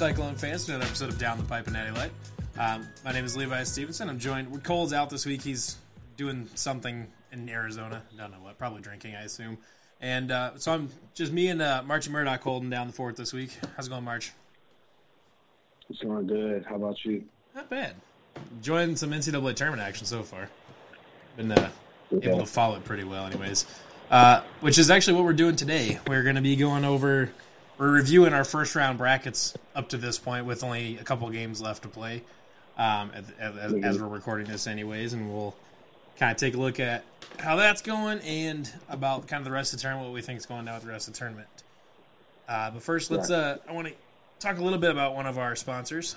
Cyclone fans, to another episode of Down the Pipe and Natty Light. Um, my name is Levi Stevenson. I'm joined. Cole's out this week. He's doing something in Arizona. Don't know what. Probably drinking, I assume. And uh, so I'm just me and uh, March and Murdoch holding down the fort this week. How's it going, March? It's going good. How about you? Not bad. Enjoying some NCAA tournament action so far. Been uh, able to follow it pretty well, anyways. Uh, which is actually what we're doing today. We're going to be going over, we're reviewing our first round brackets up to this point with only a couple games left to play um, as, as, as we're recording this, anyways. And we'll kind of take a look at how that's going and about kind of the rest of the tournament, what we think is going down with the rest of the tournament. Uh, but first, let's. Uh, I want to talk a little bit about one of our sponsors.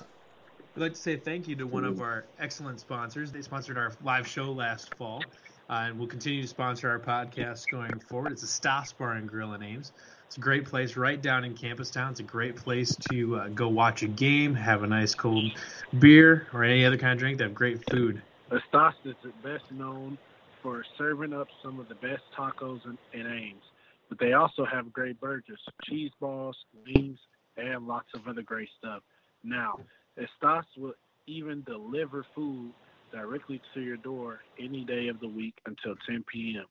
I'd like to say thank you to one of our excellent sponsors. They sponsored our live show last fall, uh, and will continue to sponsor our podcast going forward. It's Estas Bar and Grill in Ames. It's a great place right down in Campus Town. It's a great place to uh, go watch a game, have a nice cold beer or any other kind of drink. They have great food. Estas is best known for serving up some of the best tacos in, in Ames, but they also have great burgers, cheese balls, wings, and lots of other great stuff. Now, Estas will even deliver food directly to your door any day of the week until 10 p.m.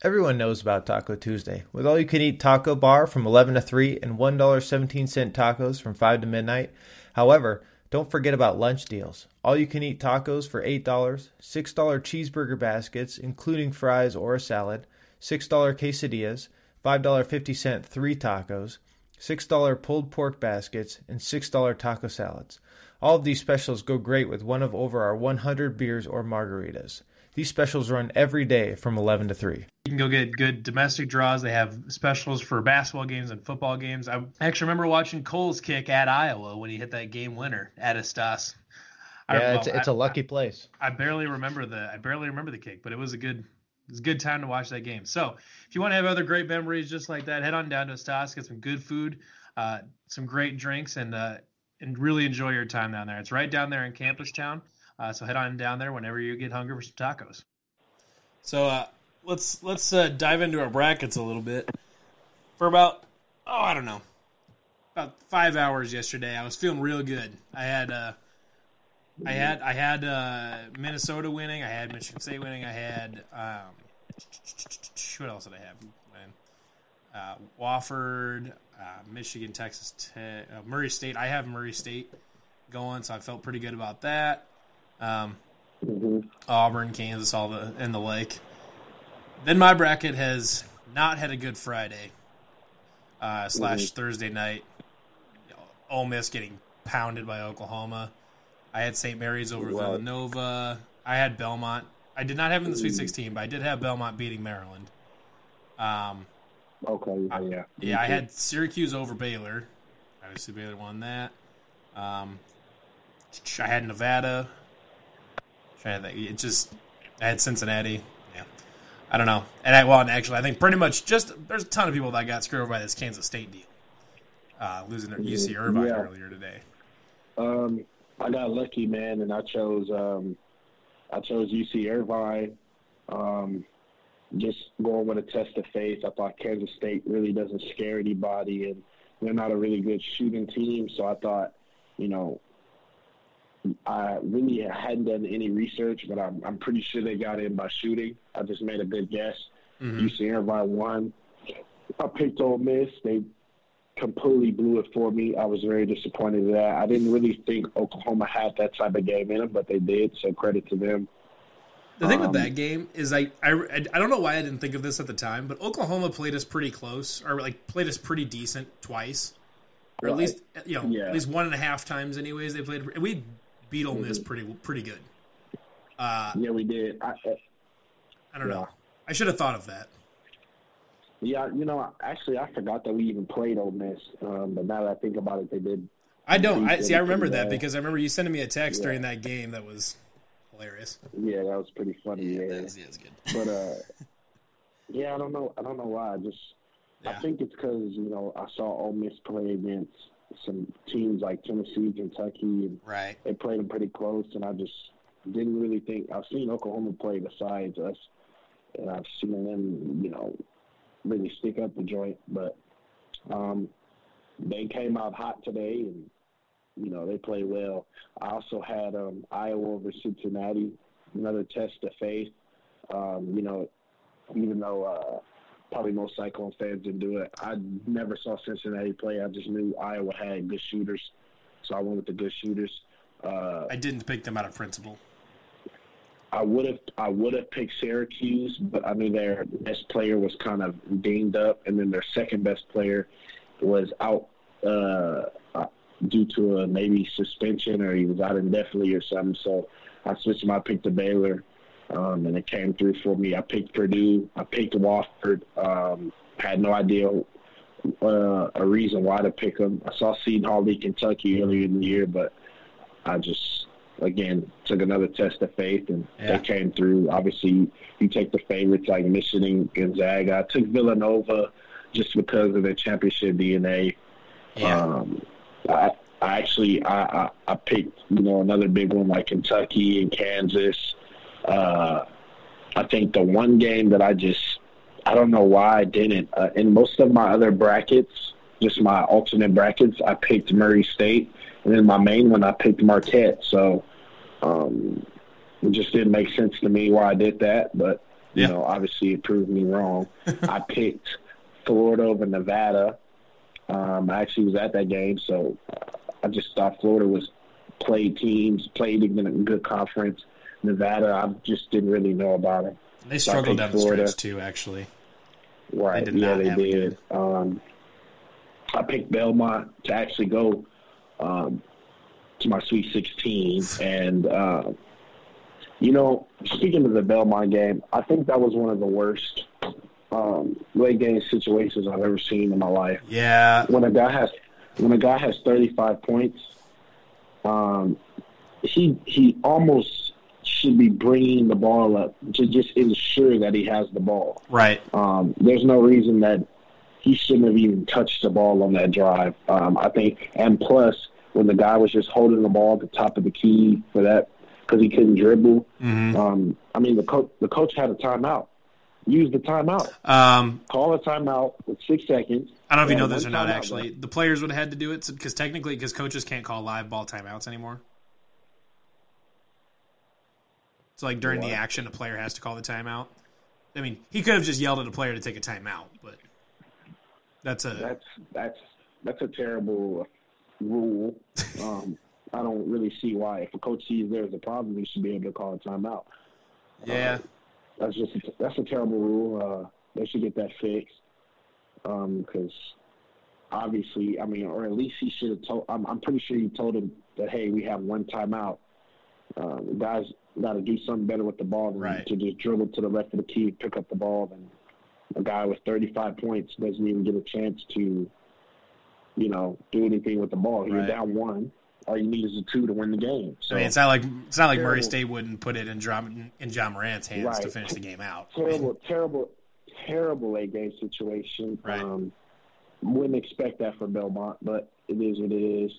Everyone knows about Taco Tuesday, with all you can eat taco bar from 11 to 3 and $1.17 tacos from 5 to midnight. However, don't forget about lunch deals. All you can eat tacos for $8, $6 cheeseburger baskets, including fries or a salad, $6 quesadillas, $5.50 three tacos, $6 pulled pork baskets, and $6 taco salads. All of these specials go great with one of over our 100 beers or margaritas. These specials run every day from 11 to 3. You can go get good domestic draws. They have specials for basketball games and football games. I actually remember watching Cole's kick at Iowa when he hit that game winner at Estas. Yeah, it's, it's a lucky place. I barely remember the I barely remember the kick, but it was a good it was a good time to watch that game. So if you want to have other great memories just like that, head on down to Estas, get some good food, uh, some great drinks, and uh, and really enjoy your time down there. It's right down there in Campus Town. Uh, so head on down there whenever you get hungry for some tacos. So uh, let's let's uh, dive into our brackets a little bit. For about oh I don't know about five hours yesterday, I was feeling real good. I had uh, I had I had uh, Minnesota winning. I had Michigan State winning. I had um, what else did I have? Uh, Wofford, uh, Michigan, Texas, Tech, uh, Murray State. I have Murray State going, so I felt pretty good about that. Um, mm-hmm. Auburn, Kansas, all the and the like. Then my bracket has not had a good Friday uh, slash mm-hmm. Thursday night. Ole Miss getting pounded by Oklahoma. I had St. Mary's over wow. Villanova. I had Belmont. I did not have in the Sweet 16, but I did have Belmont beating Maryland. Um, okay, yeah, yeah. yeah I had Syracuse over Baylor. Obviously, Baylor won that. Um, I had Nevada. It just I had Cincinnati. I don't know. And I, well, and actually, I think pretty much just there's a ton of people that got screwed over by this Kansas State deal, uh, losing their UC Irvine yeah. earlier today. Um, I got lucky, man, and I chose um, I chose UC Irvine. Um, just going with a test of faith. I thought Kansas State really doesn't scare anybody, and they're not a really good shooting team. So I thought, you know, I really hadn't done any research, but I'm, I'm pretty sure they got in by shooting. I just made a good guess. Mm-hmm. UC Irvine won. I picked Ole Miss. They completely blew it for me. I was very disappointed in that. I didn't really think Oklahoma had that type of game in them, but they did. So credit to them. The thing um, with that game is I, I I don't know why I didn't think of this at the time, but Oklahoma played us pretty close, or like played us pretty decent twice, or at least you know yeah. at least one and a half times. Anyways, they played. We beat Ole Miss pretty pretty good. Uh, yeah, we did. I, I don't yeah. know. I should have thought of that. Yeah, you know, actually, I forgot that we even played Ole Miss. Um, but now that I think about it, they did. I don't. I see. I remember that because I remember you sending me a text yeah. during that game that was hilarious. Yeah, that was pretty funny. Yeah, yeah. That yeah, good. But uh, yeah, I don't know. I don't know why. I just yeah. I think it's because you know I saw Ole Miss play against some teams like Tennessee, Kentucky, and right. they played them pretty close. And I just didn't really think I've seen Oklahoma play besides us, and I've seen them, you know, really stick up the joint. But um, they came out hot today, and you know they played well. I also had um, Iowa over Cincinnati, another test of faith. Um, you know, even though uh, probably most Cyclone fans didn't do it, I never saw Cincinnati play. I just knew Iowa had good shooters, so I went with the good shooters. Uh, I didn't pick them out of principle. I would have I would have picked Syracuse, but I mean their best player was kind of dinged up, and then their second best player was out uh, uh, due to a maybe suspension or he was out indefinitely or something. So I switched my pick to Baylor, um, and it came through for me. I picked Purdue. I picked Wofford. Um, had no idea uh, a reason why to pick them. I saw Seton Hall lead Kentucky earlier in the year, but I just again took another test of faith and Yeah. they came through. Obviously, you take the favorites like Michigan, Gonzaga. I took Villanova just because of their championship DNA. Yeah. Um, I, I actually I, I I picked you know another big one like Kentucky and Kansas. Uh, I think the one game that I just I don't know why I didn't. Uh, in most of my other brackets, just my alternate brackets, I picked Murray State, and then my main one I picked Marquette. So um, it just didn't make sense to me why I did that, but you Yeah. know obviously it proved me wrong. I picked Florida over Nevada. Um, I actually was at that game, so uh, I just thought Florida was played teams, played in a good conference. Nevada, I just didn't really know about it. They struggled down the Florida. stretch too, actually. Right? They did yeah, not they did. Um, I picked Belmont to actually go um, to my Sweet 16, and uh, you know, speaking of the Belmont game, I think that was one of the worst um, late game situations I've ever seen in my life. Yeah. when a guy has when a guy has 35 points, um, he he almost should be bringing the ball up to just ensure that he has the ball. Right. Um, there's no reason that he shouldn't have even touched the ball on that drive. Um, I think, and plus, when the guy was just holding the ball at the top of the key for that because he couldn't dribble. hmm Um, I mean, the coach the coach had a timeout. Use the timeout. Um, Call a timeout with six seconds. I don't know if you know this or not. Actually, the players would have had to do it because technically, because coaches can't call live ball timeouts anymore. So, like during the action, a player has to call the timeout. I mean, he could have just yelled at a player to take a timeout, but that's a That's that's that's a terrible rule. Um, I don't really see why. If a coach sees there's a problem, he should be able to call a timeout. yeah. That's just that's a terrible rule. Uh, they should get that fixed because obviously, I mean, or at least he should have told. I'm, I'm pretty sure he told him that hey, we have one timeout. Uh, the guys got to do something better with the ball than Right. to just dribble to the left of the key, pick up the ball, and a guy with 35 points doesn't even get a chance to, you know, do anything with the ball. You're Right. down one. All you need is a two to win the game. So I mean, it's not like it's not like Murray State wouldn't put it in John in Ja Morant's hands to finish the game out. terrible, terrible, terrible late game situation. Right. Um, wouldn't expect that for Belmont, but it is what it is.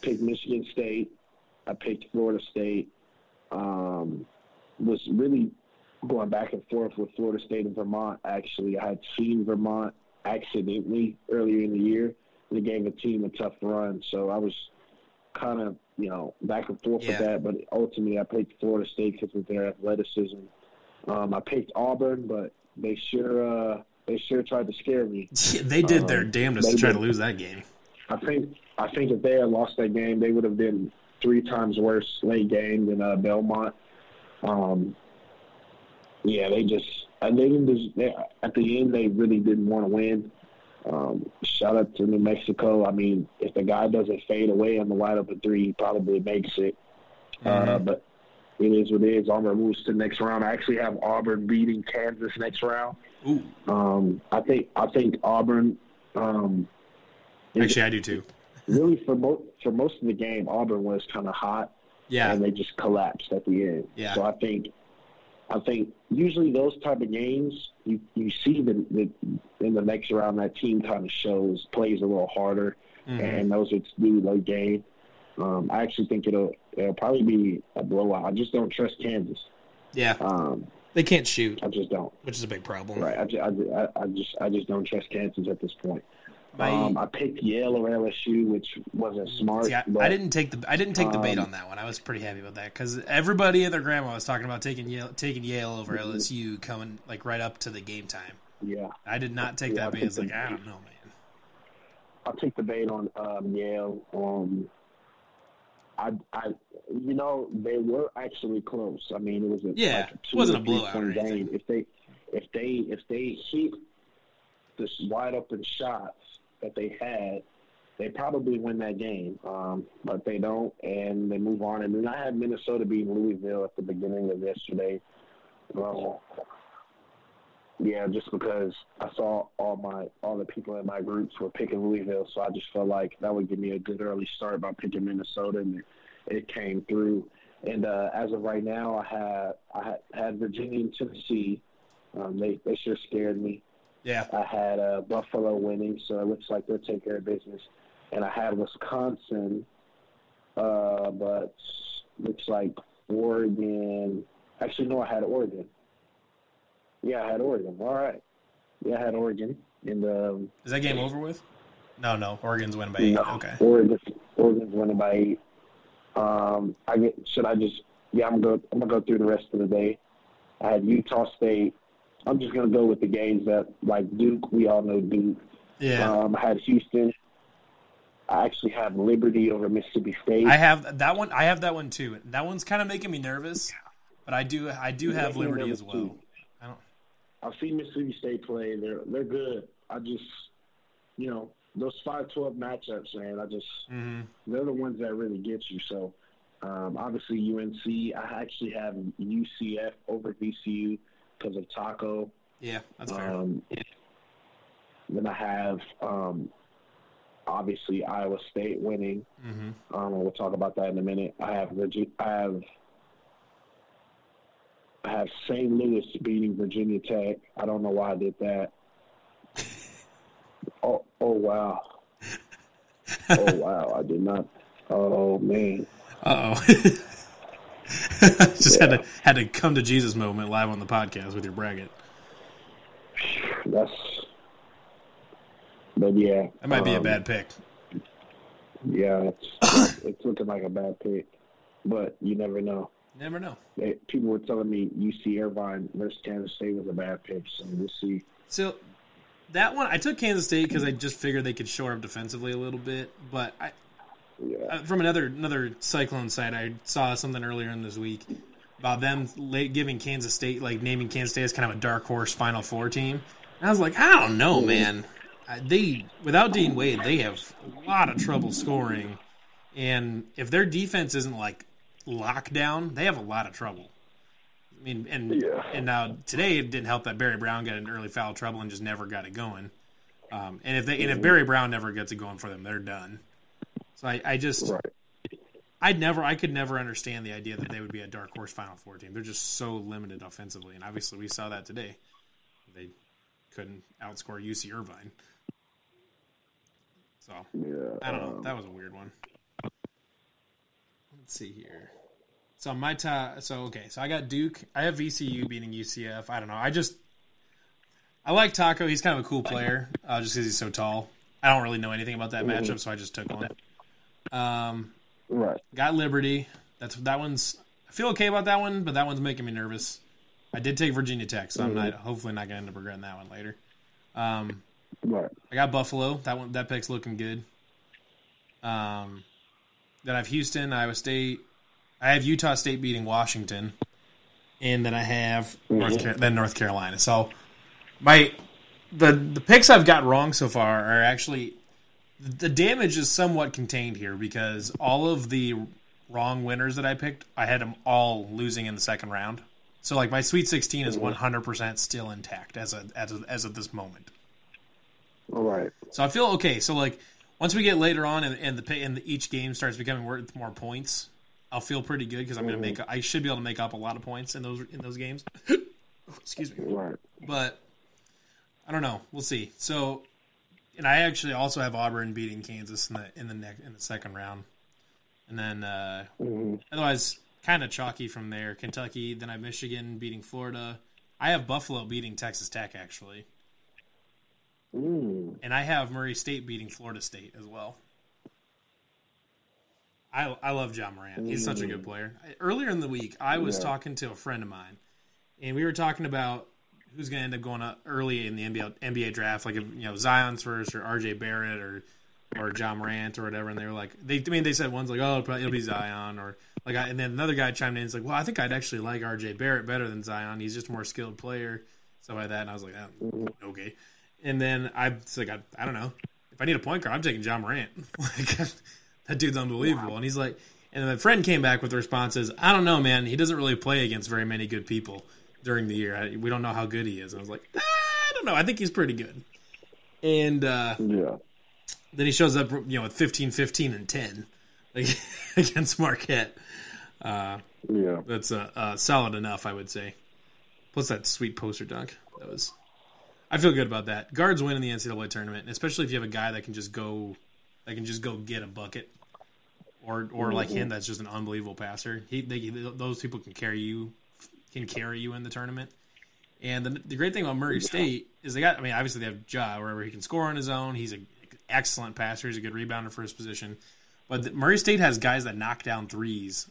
Picked Michigan State. I picked Florida State. Um, was really going back and forth with Florida State and Vermont. Actually, I had seen Vermont accidentally earlier in the year. They gave a team a tough run, so I was kind of you know back and forth Yeah. with that. But ultimately, I picked Florida State because of their athleticism. Um, I picked Auburn, but they sure uh, they sure tried to scare me. they did their Um, damnedest to try did. to lose that game. I think I think if they had lost that game, they would have been three times worse late game than uh, Belmont. Um, yeah, they just and they didn't. Just, they, at the end, they really didn't want to win. Um, shout out to New Mexico. I mean, if the guy doesn't fade away on the wide open three, he probably makes it. Uh, Mhm. but it is what it is. Auburn moves to the next round. I actually have Auburn beating Kansas next round. Ooh, Um, I think I think Auburn. Um, actually, I do too. Really for most for most of the game, Auburn was kind of hot, Yeah, and they just collapsed at the end. Yeah. So I think, I think usually those type of games, you you see the, the in the next round that team kind of shows plays a little harder, Mhm. and those it's do low game. Um, I actually think it'll it'll probably be a blowout. I just don't trust Kansas. yeah. Um, They can't shoot, I just don't. which is a big problem. Right. I just, I, I, I just I just don't trust Kansas at this point. My- Um, I picked Yale over LSU, which wasn't smart. See, I, but I didn't take the I didn't take the bait um, on that one. I was pretty happy about that because everybody and their grandma was talking about taking Yale taking Yale over Mm-hmm. LSU coming like right up to the game time. Yeah, I did not take Yeah, that I bait. It's like I don't know, man. I'll take the bait on um, Yale. Um, I, I, you know, they were actually close. I mean, it was a, Yeah, like a wasn't a blowout or anything. game. If they, if they, if they hit this wide open shots that they had, they probably win that game. Um, but they don't, and they move on. And then I had Minnesota beating Louisville at the beginning of yesterday. Yeah, just because I saw all my all the people in my groups were picking Louisville, so I just felt like that would give me a good early start by picking Minnesota, and it, it came through. And uh, as of right now, I had I had, had Virginia and Tennessee. Um, they they sure scared me. Yeah, I had uh, Buffalo winning, so it looks like they'll take care of business. And I had Wisconsin, uh, but looks like Oregon. Actually, no, I had Oregon. Yeah, I had Oregon. All right. Yeah, I had Oregon. And um, is that game over with? No, no. Oregon's winning by eight. no, Okay. Oregon, Oregon's winning by eight. Um, I get. Should I just? Yeah, I'm gonna go. I'm gonna go through the rest of the day. I had Utah State. I'm just gonna go with the games that like Duke. We all know Duke. Yeah, Um, I had Houston. I actually have Liberty over Mississippi State. I have that one. I have that one too. That one's kind of making me nervous, but I do I do have Liberty as well. too. I don't. I've seen Mississippi State play. They're they're good. I just, you know, those five twelve matchups, man. I just hmm they're the ones that really get you. So, um, obviously UNC. I actually have UCF over VCU because of Tacko. Yeah, that's fair. Um, then I have um, obviously Iowa State winning. hmm Um, we'll talk about that in a minute. I have Virgi- I have I have St. Louis beating Virginia Tech. I don't know why I did that. Oh, oh wow. Oh wow, I did not. Oh man, Uh oh. Just had to had to come to Jesus moment live on the podcast with your bracket. that's. But yeah, That might be a um, bad pick. Yeah, it's it's looking like a bad pick, but you never know. Never know. They, people were telling me UC Irvine versus Kansas State was a bad pick, so we'll see. So that one, I took Kansas State because I just figured they could shore up defensively a little bit. But I, Yeah, uh, from another another Cyclone site, I saw something earlier in this week about them late giving Kansas State like naming Kansas State as kind of a dark horse Final Four team. And I was like, I don't know, man. Uh, They without Dean Wade, they have a lot of trouble scoring, and if their defense isn't like locked down, they have a lot of trouble. I mean, and Yeah. and now today it didn't help that Barry Brown got in early foul trouble and just never got it going. Um, and if they and if Barry Brown never gets it going for them, they're done. So I, I just right. I'd never I could never understand the idea that they would be a dark horse Final Four team. They're just so limited offensively, and obviously we saw that today. They couldn't outscore UC Irvine. So Yeah, I don't know. um, That was a weird one. Let's see here. So my top. So okay. So I got Duke. I have VCU beating UCF. I don't know. I just I like Tacko. He's kind of a cool player, uh, just because he's so tall. I don't really know anything about that matchup, so I just took one. Um, right. got Liberty. That's that one's. I feel okay about that one, but that one's making me nervous. I did take Virginia Tech, so I'm not hopefully not going to end up regretting that one later. Um, Right. I got Buffalo. That one, that pick's looking good. Um, then I have Houston, Iowa State. I have Utah State beating Washington, and then I have North Car- then North Carolina. So my the the picks I've got wrong so far are actually the damage is somewhat contained here because all of the wrong winners that I picked, I had them all losing in the second round. So like my Sweet 16 is mm-hmm. 100% still intact as a, as of, as of this moment. All right. So I feel okay. So like once we get later on and, and the pay and the, each game starts becoming worth more points, I'll feel pretty good because I'm going to make mm-hmm. I should be able to make up a lot of points in those in those games. Excuse me. Right. But I don't know. We'll see. So and I actually also have Auburn beating Kansas in the in the next in the second round. And then uh hmm otherwise kind of chalky from there. Kentucky, then I have Michigan beating Florida. I have Buffalo beating Texas Tech actually. Mm. and I have Murray State beating Florida State as well. I I love Ja Morant. He's such a good player. Earlier in the week, I was Yeah. talking to a friend of mine, and we were talking about who's going to end up going up early in the NBA NBA draft, like if, you know Zion's first or RJ Barrett or or Ja Morant or whatever. And they were like, they I mean they said one's like, oh, it'll, be Zion or like, I, and then another guy chimed in, and like, well, I think I'd actually like RJ Barrett better than Zion. He's just a more skilled player, stuff like that. And I was like, oh, okay. And then I was like, I, I don't know. If I need a point guard, I'm taking Ja Morant. like that dude's unbelievable. And he's like, and the friend came back with the responses, I don't know, man. He doesn't really play against very many good people during the year. I, we don't know how good he is. And I was like, "Ah, I don't know. I think he's pretty good. And uh, Yeah. then he shows up, you know, with 15, 15, and 10 against Marquette. Uh, Yeah. that's uh, uh, solid enough, I would say. Plus that sweet poster dunk. That was. I feel good about that. Guards win in the NCAA tournament, especially if you have a guy that can just go, that can just go get a bucket, or or like him that's just an unbelievable passer. He they, those people can carry you, can carry you in the tournament. And the, the great thing about Murray State is they got. I mean, obviously they have Ja, wherever he can score on his own. He's an excellent passer. He's a good rebounder for his position. But the, Murray State has guys that knock down threes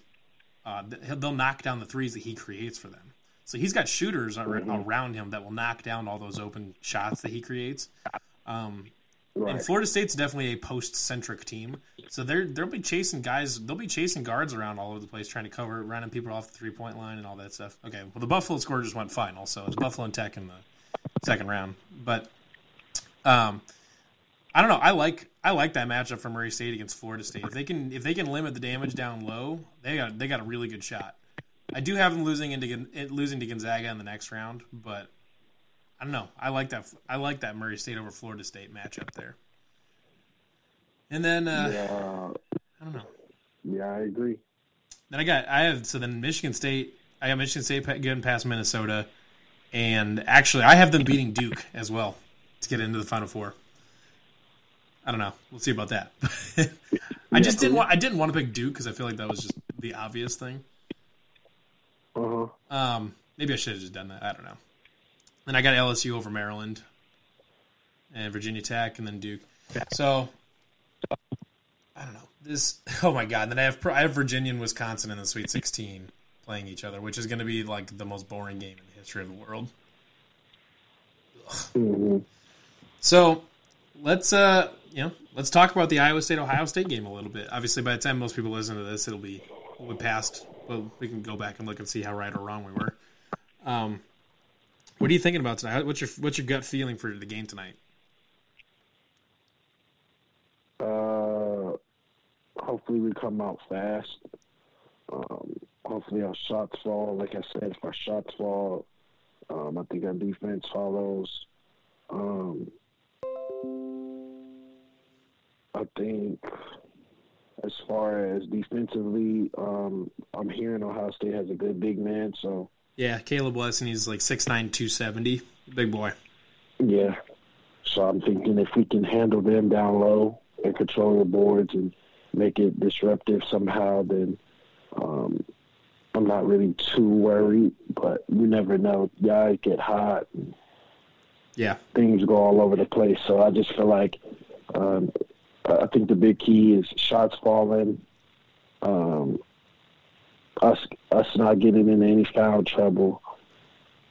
uh, they'll knock down the threes that he creates for them. So he's got shooters ar- around him that will knock down all those open shots that he creates. Um, Right. And Florida State's definitely a post-centric team, so they're they'll be chasing guys. They'll be chasing guards around all over the place, trying to cover, running people off the three-point line and all that stuff. Okay, well the Buffalo score just went final, so it's Buffalo and Tech in the second round. But um, I don't know. I like I like that matchup for Murray State against Florida State. If they can if they can limit the damage down low, they got they got a really good shot. I do have them losing into losing to Gonzaga in the next round, but I don't know. I like that. I like that Murray State over Florida State matchup there. And then uh, Yeah. I don't know. Yeah, I agree. Then I got I have so then Michigan State. I got Michigan State getting past Minnesota, and actually I have them beating Duke as well to get into the Final Four. I don't know. We'll see about that. I just didn't want. I didn't want to pick Duke because I feel like that was just the obvious thing. Uh huh. Um, maybe I should have just done that. I don't know. Then I got LSU over Maryland, and Virginia Tech, and then Duke. So I don't know this. Oh my god! Then I have I have Virginia and Wisconsin in the Sweet Sixteen playing each other, which is going to be like the most boring game in the history of the world. hmm So let's uh you know let's talk about the Iowa State Ohio State game a little bit. Obviously, by the time most people listen to this, it'll be we past. Well, we can go back and look and see how right or wrong we were. Um, what are you thinking about tonight? What's your what's your gut feeling for the game tonight? Uh, hopefully we come out fast. Um, hopefully our shots fall. Like I said, if our shots fall, um, I think our defense follows. Um, I think as far as defensively, um, I'm hearing Ohio State has a good big man, so Yeah, Caleb Wesson. He's like 6'9", 270. big boy. Yeah. So I'm thinking if we can handle them down low and control the boards and make it disruptive somehow, then um, I'm not really too worried. But you never know. Guys get hot and Yeah, things go all over the place. So I just feel like um, I think the big key is shots falling, um, us us not getting into any foul trouble,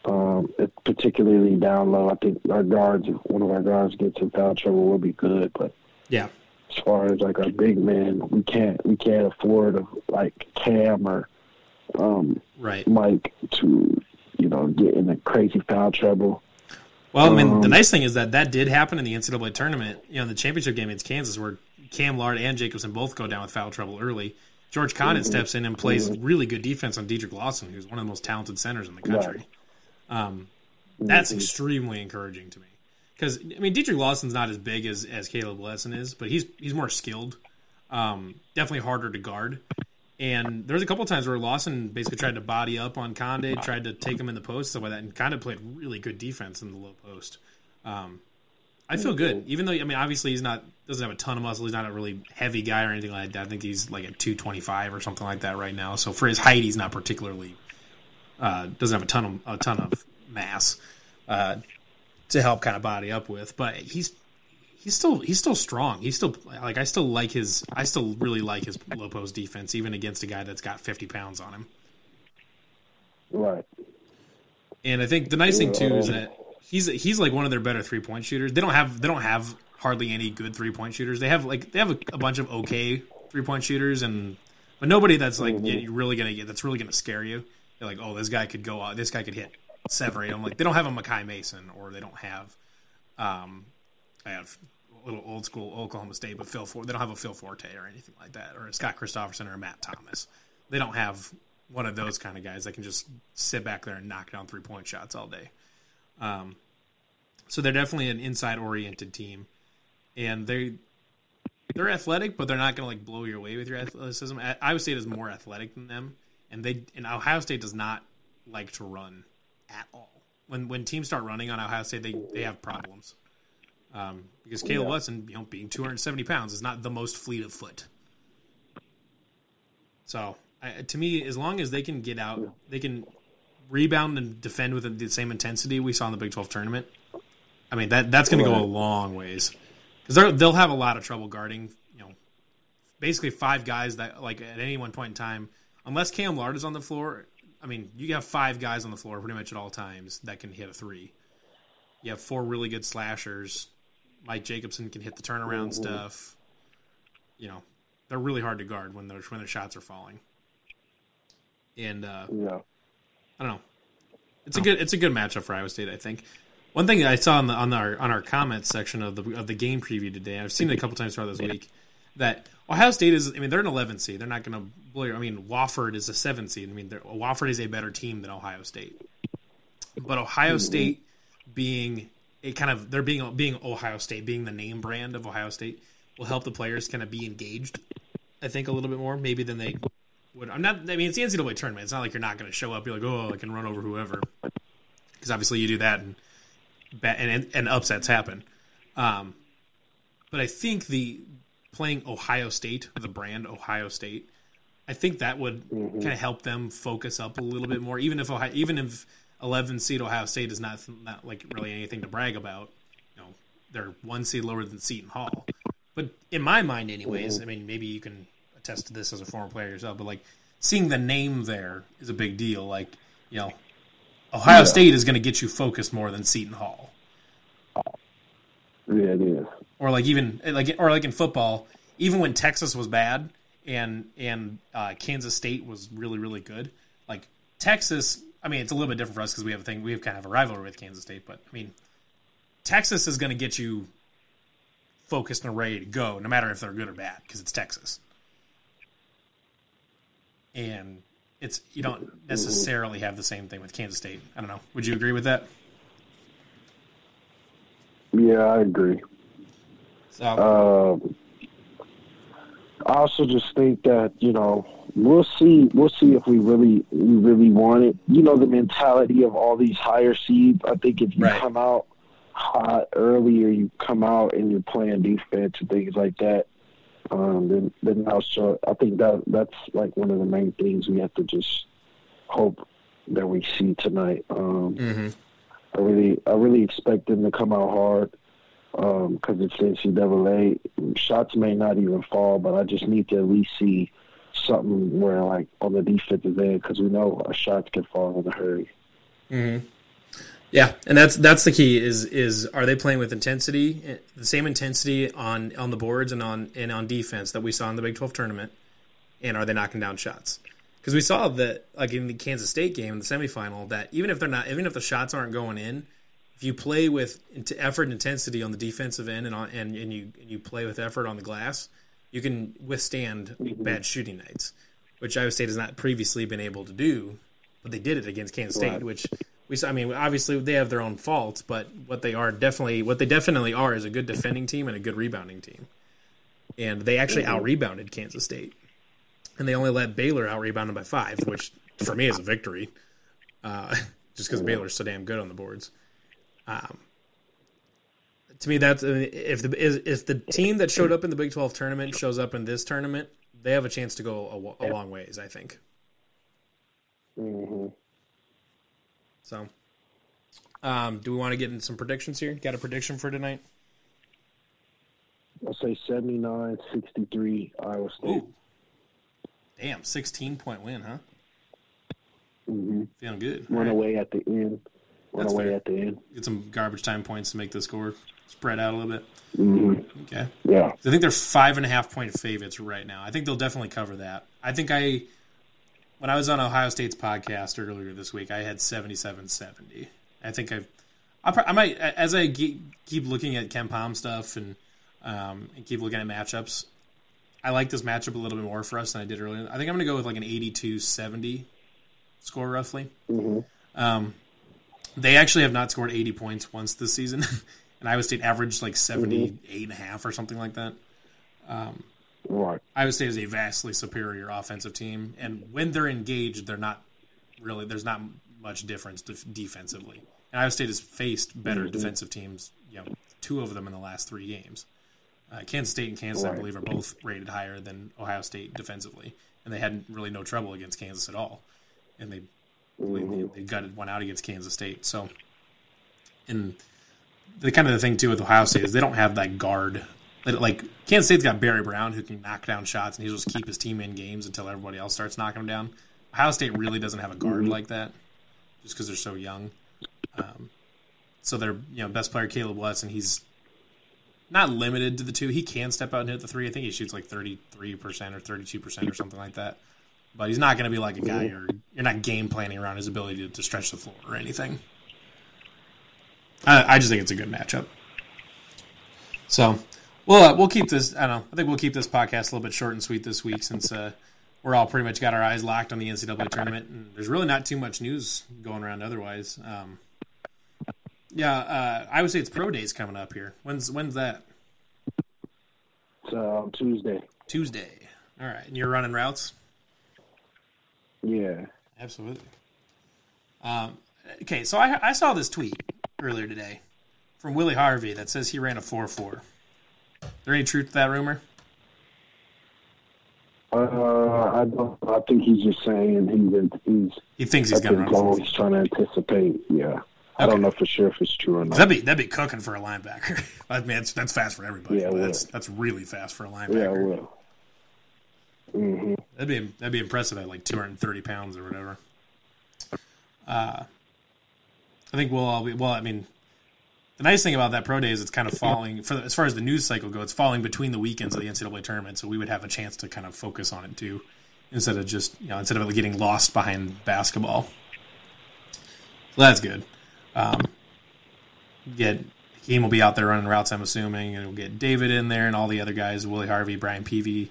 um, particularly down low. I think our guards, if one of our guards gets in foul trouble, will be good. But yeah, as far as like our big man, we can't we can't afford a, like Cam or um, right. Mike to you know get in a crazy foul trouble. Well, I mean, the Um, nice thing is that that did happen in the NCAA tournament. You know, the championship game against Kansas, where Cam Lard and Jacobson both go down with foul trouble early. George Conditt steps in and plays really good defense on Dedric Lawson, who's one of the most talented centers in the country. Um, that's extremely encouraging to me because I mean, Dedric Lawson's not as big as as Caleb Wesson is, but he's he's more skilled. Um, definitely harder to guard. And there was a couple times where Lawson basically tried to body up on Conditt, tried to take him in the post, stuff like that, and kind of played really good defense in the low post. Um, I feel good, even though I mean, obviously he's not doesn't have a ton of muscle. He's not a really heavy guy or anything like that. I think he's like at two twenty five or something like that right now. So for his height, he's not particularly uh, doesn't have a ton of a ton of mass. Uh, to help kind of body up with. But he's he's still he's still strong. He's still like I still like his I still really like his low post defense, even against a guy that's got fifty pounds on him. Right. And I think the nice thing too is that he's he's like one of their better three point shooters. They don't have they don't have hardly any good three point shooters. They have like they have a, a bunch of okay three point shooters, and but nobody that's like mm-hmm. really gonna get that's really gonna scare you. They're like, oh, this guy could go out. This guy could hit seven or eight. I'm like, they don't have a Makai Mason, or they don't have, um, I have a little old school Oklahoma State, but Phil. They don't have a Phil Forte or anything like that, or a Scott Christopherson or a Matt Thomas. They don't have one of those kind of guys that can just sit back there and knock down three point shots all day. Um, so they're definitely an inside oriented team, and they they're athletic, but they're not going to like blow your way with your athleticism. Iowa State is more athletic than them, and they and Ohio State does not like to run at all. When when teams start running on Ohio State, they they have problems. Um, because Caleb yeah. Wesson, you know, being 270 pounds, is not the most fleet of foot. So I, to me, as long as they can get out, they can rebound and defend with the same intensity we saw in the Big 12 tournament. I mean that that's going to go a long ways because they'll have a lot of trouble guarding. You know, basically five guys that like at any one point in time, unless Cam Lard is on the floor. I mean, you have five guys on the floor pretty much at all times that can hit a three. You have four really good slashers. Mike Jacobson can hit the turnaround mm-hmm. stuff. You know, they're really hard to guard when their when their shots are falling. And uh, yeah, I don't know. It's a good it's a good matchup for Iowa State, I think. One thing I saw on the on our on our comments section of the of the game preview today, I've seen it a couple times throughout this week, that Ohio State is. I mean, they're an 11 seed. They're not going to blow your. I mean, Wofford is a seven seed. I mean, Wofford is a better team than Ohio State. But Ohio mm-hmm. State being a kind of they're being being Ohio State being the name brand of Ohio State will help the players kind of be engaged. I think a little bit more maybe than they would. I'm not. I mean, it's the NCAA tournament. It's not like you're not going to show up. You're like, oh, I can run over whoever, because obviously you do that and and and upsets happen. Um, but I think the playing Ohio State, the brand Ohio State, I think that would mm-hmm. kind of help them focus up a little bit more. Even if Ohio, even if 11 seed Ohio State is not not like really anything to brag about, you know, they're one seed lower than Seton Hall. But in my mind, anyways, mm-hmm. I mean, maybe you can attest to this as a former player yourself, but like seeing the name there is a big deal. Like, you know, Ohio yeah. State is going to get you focused more than Seton Hall. Yeah, it is. Or like even like or like in football, even when Texas was bad and and uh, Kansas State was really really good, like Texas. I mean, it's a little bit different for us because we have a thing we have kind of a rivalry with Kansas State, but I mean, Texas is going to get you focused and ready to go, no matter if they're good or bad, because it's Texas. And it's you don't necessarily have the same thing with Kansas State. I don't know. Would you agree with that? Yeah, I agree. So, um, I also just think that you know we'll see we'll see if we really we really want it. You know the mentality of all these higher seeds. I think if you right. come out hot early or you come out and you're playing defense and things like that, um, then then also I think that that's like one of the main things we have to just hope that we see tonight. Um, mm-hmm. I really I really expect them to come out hard because um, it's NCAA. Shots may not even fall, but I just need to at least see something where like on the defensive end because we know our shots can fall in a hurry. Mm-hmm. Yeah, and that's that's the key. Is is are they playing with intensity, the same intensity on on the boards and on and on defense that we saw in the Big Twelve tournament, and are they knocking down shots? Because we saw that like in the Kansas State game in the semifinal, that even if they're not, even if the shots aren't going in, if you play with effort and intensity on the defensive end and on and, and you and you play with effort on the glass, you can withstand mm-hmm. bad shooting nights, which Iowa State has not previously been able to do, but they did it against Kansas State, right. which we I mean obviously they have their own faults, but what they are definitely what they definitely are is a good defending team and a good rebounding team. And they actually out rebounded Kansas State. And they only let Baylor out rebound them by five, which for me is a victory. Uh, just because. Baylor's so damn good on the boards. Um, to me, that's if the if the team that showed up in the Big Twelve tournament shows up in this tournament, they have a chance to go a, a long ways. I think. Mm-hmm. So, Um, do we want to get into some predictions here? Got a prediction for tonight? I'll say 79 63 Iowa State. Ooh. Damn, 16 point win, huh? hmm Feeling good. Run right. away at the end. One That's away fair. at the end. Get some garbage time points to make the score spread out a little bit. hmm Okay. Yeah. I think they're five and a half point favorites right now. I think they'll definitely cover that. I think I, when I was on Ohio State's podcast earlier this week, I had 77 70. I think I've, I, pro- I might, as I keep looking at KenPom stuff and, um, and keep looking at matchups, I like this matchup a little bit more for us than I did earlier. I think I'm going to go with like an 82 70 score roughly. hmm Um, they actually have not scored 80 points once this season, and Iowa State averaged like 78 and a half or something like that. Right. Iowa State is a vastly superior offensive team, and when they're engaged, they're not really. There's not much difference def- defensively. And Iowa State has faced better defensive teams. You know, two of them in the last three games. Uh, Kansas State and Kansas, I believe, are both rated higher than Ohio State defensively, and they had really no trouble against Kansas at all. And they they, they gutted one out against Kansas State. So, and the kind of the thing too with Ohio State is they don't have that guard. That, like Kansas State's got Barry Brown who can knock down shots and he'll just keep his team in games until everybody else starts knocking them down. Ohio State really doesn't have a guard like that, just because they're so young. Um, so their you know best player Caleb Wesson, he's not limited to the two. He can step out and hit the three. I think he shoots like thirty three percent or thirty two percent or something like that. But he's not going to be like a guy you're you're not game planning around his ability to, to stretch the floor or anything. I, I just think it's a good matchup. So we'll uh, we'll keep this. I don't know. I think we'll keep this podcast a little bit short and sweet this week since uh, we're all pretty much got our eyes locked on the NCAA tournament, and there's really not too much news going around otherwise. Um, yeah, uh, say it's pro days coming up here. When's when's that? It's uh, Tuesday. Tuesday. All right, and you're running routes. Yeah. Absolutely. Um, okay, so I, I saw this tweet earlier today from Willie Harvey that says he ran a 4 4. There any truth to that rumor? Uh, I don't. I think he's just saying he's he's He thinks he's going to run a 4 goal. 4. He's trying to anticipate. Yeah. I don't know for sure if it's true or not. That'd be, that'd be cooking for a linebacker. I mean, that's, that's fast for everybody, Yeah, that's, that's really fast for a Yeah, linebacker. I will. hmm That'd be that'd be impressive at like 230 pounds or whatever. Uh, I think we'll all be well. I mean, the nice thing about that pro day is it's kind of falling for as far as the news cycle goes. It's falling between the weekends of the NCAA tournament, so we would have a chance to kind of focus on it too, instead of just you know instead of getting lost behind basketball. So that's good. Um, get Hakeem will be out there running routes, I'm assuming, and we'll get David in there and all the other guys, Willie Harvey, Brian Peavy,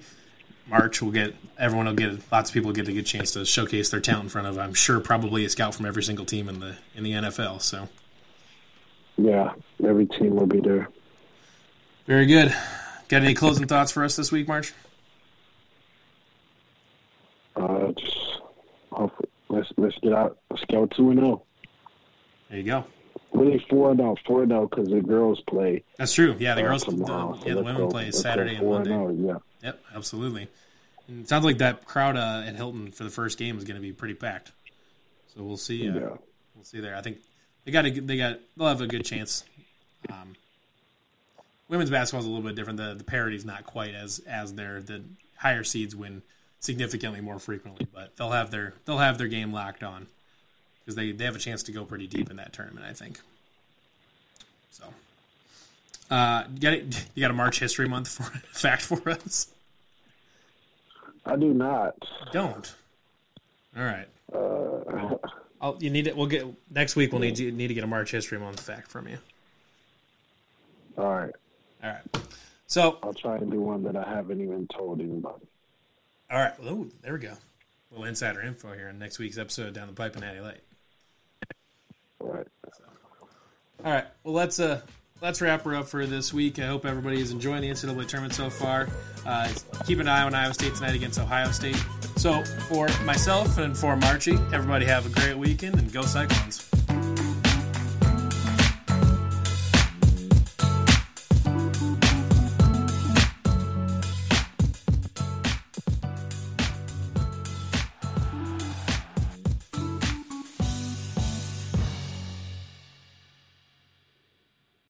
March will get everyone will get lots of people get a good chance to showcase their talent in front of I'm sure probably a scout from every single team in the in the NFL. So Yeah. Every team will be there. very good. Got any closing thoughts for us this week, March? Uh, just hopefully, let's let's get out. Let's go two and zero. There you go. Really four and zero, four and zero because the girls play. That's true. Yeah, the uh, girls, the. So yeah, the women go- play Saturday and Monday. 0, Yeah. Yep, absolutely. And it sounds like that crowd uh, at Hilton for the first game is going to be pretty packed. So we'll see. Uh, Yeah. We'll see there. I think they got a, they got they'll have a good chance. Um, women's basketball is a little bit different. The the parity's not quite as as their the higher seeds win significantly more frequently, but they'll have their they'll have their game locked on because they they have a chance to go pretty deep in that tournament. I think. So, uh, you got it, you got a March History Month for, fact for us? I do not. Don't. All right. Uh, I'll, you need it. We'll get next week. We'll need you need to get a March History Month fact from you. all right. All right. So, I'll try and do one that I haven't even told anybody. all right. Well, ooh, there we go. A little insider info here in next week's episode down the pipe and Natty Light. All right. All right. Well, let's uh let's wrap her up for this week. I hope everybody is enjoying the NCAA tournament so far. Uh, keep an eye on Iowa State tonight against Ohio State. So for myself and for Marchie, everybody have a great weekend and go Cyclones.